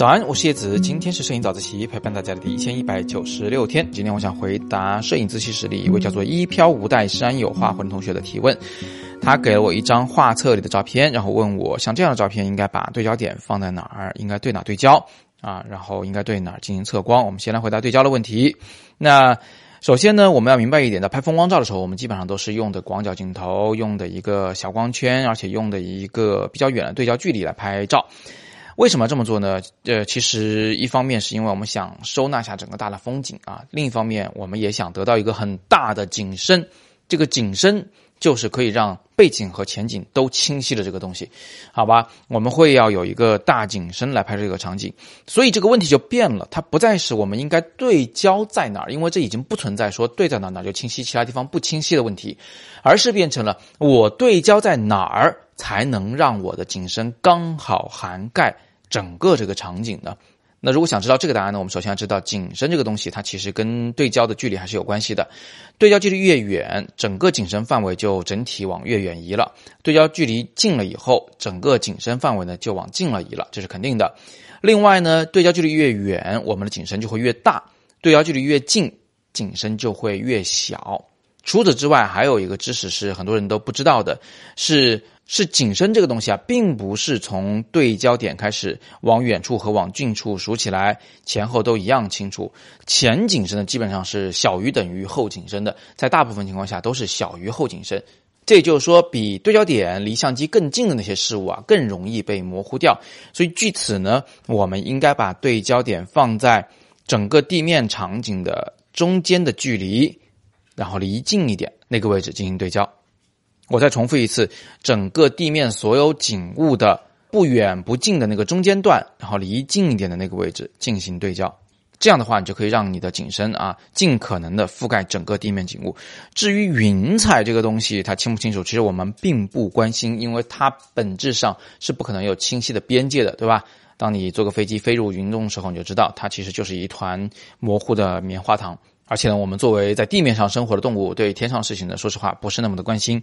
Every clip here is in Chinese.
早安，我是叶子，今天是摄影早自习陪伴大家的第一千一百九十六天。今天我想回答摄影自习室里一位叫做一飘无带山有画魂同学的提问。他给了我一张画册里的照片，然后问我像这样的照片应该把对焦点放在哪儿，应该对哪对焦啊？然后应该对哪儿进行测光？我们先来回答对焦的问题。那首先呢，我们要明白一点在，拍风光照的时候，我们基本上都是用的广角镜头，用的一个小光圈，而且用的一个比较远的对焦距离来拍照。为什么这么做呢？呃，其实一方面是因为我们想收纳下整个大的风景啊，另一方面我们也想得到一个很大的景深。这个景深就是可以让背景和前景都清晰的这个东西，好吧？我们会要有一个大景深来拍摄这个场景，所以这个问题就变了，它不再是我们应该对焦在哪儿，因为这已经不存在说对在哪哪儿就清晰，其他地方不清晰的问题，而是变成了我对焦在哪儿才能让我的景深刚好涵盖。整个这个场景呢，那如果想知道这个答案呢，我们首先要知道景深这个东西，它其实跟对焦的距离还是有关系的。对焦距离越远，整个景深范围就整体往越远移了；对焦距离近了以后，整个景深范围呢就往近了移了，这是肯定的。另外呢，对焦距离越远，我们的景深就会越大；对焦距离越近，景深就会越小。除此之外，还有一个知识是很多人都不知道的，是。是景深这个东西啊，并不是从对焦点开始往远处和往近处数起来前后都一样清楚。前景深呢，基本上是小于等于后景深的，在大部分情况下都是小于后景深。这也就是说，比对焦点离相机更近的那些事物啊，更容易被模糊掉。所以据此呢，我们应该把对焦点放在整个地面场景的中间的距离，然后离近一点那个位置进行对焦。我再重复一次，整个地面所有景物的不远不近的那个中间段，然后离近一点的那个位置进行对焦，这样的话，你就可以让你的景深啊尽可能的覆盖整个地面景物。至于云彩这个东西，它清不清楚，其实我们并不关心，因为它本质上是不可能有清晰的边界的，对吧？当你坐个飞机飞入云中的时候，你就知道它其实就是一团模糊的棉花糖。而且呢，我们作为在地面上生活的动物，对天上事情呢，说实话不是那么的关心。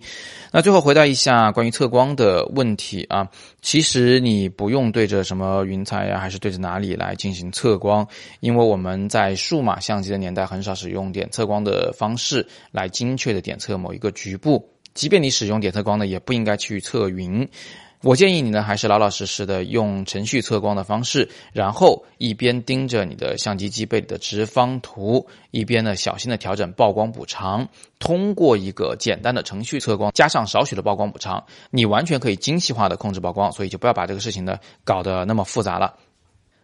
那最后回答一下关于测光的问题啊，其实你不用对着什么云彩呀，还是对着哪里来进行测光，因为我们在数码相机的年代很少使用点测光的方式来精确的点测某一个局部。即便你使用点测光呢，也不应该去测云。我建议你呢，还是老老实实的用程序测光的方式，然后一边盯着你的相机机背的直方图，一边呢小心的调整曝光补偿。通过一个简单的程序测光，加上少许的曝光补偿，你完全可以精细化的控制曝光。所以就不要把这个事情呢搞得那么复杂了。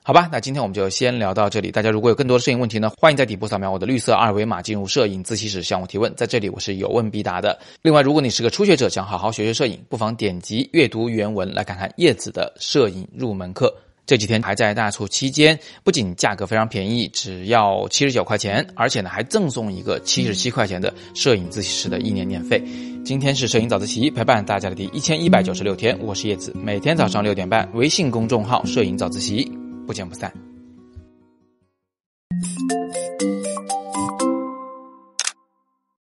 好吧，那今天我们就先聊到这里。大家如果有更多的摄影问题呢，欢迎在底部扫描我的绿色二维码进入摄影自习室向我提问，在这里我是有问必答的。另外，如果你是个初学者，想好好学学摄影，不妨点击阅读原文来看看叶子的摄影入门课。这几天还在大促期间，不仅价格非常便宜，只要七十九块钱，而且呢还赠送一个七十七块钱的摄影自习室的一年年费。今天是摄影早自习陪伴大家的第一千一百九十六天，我是叶子，每天早上六点半，微信公众号摄影早自习。不见不散。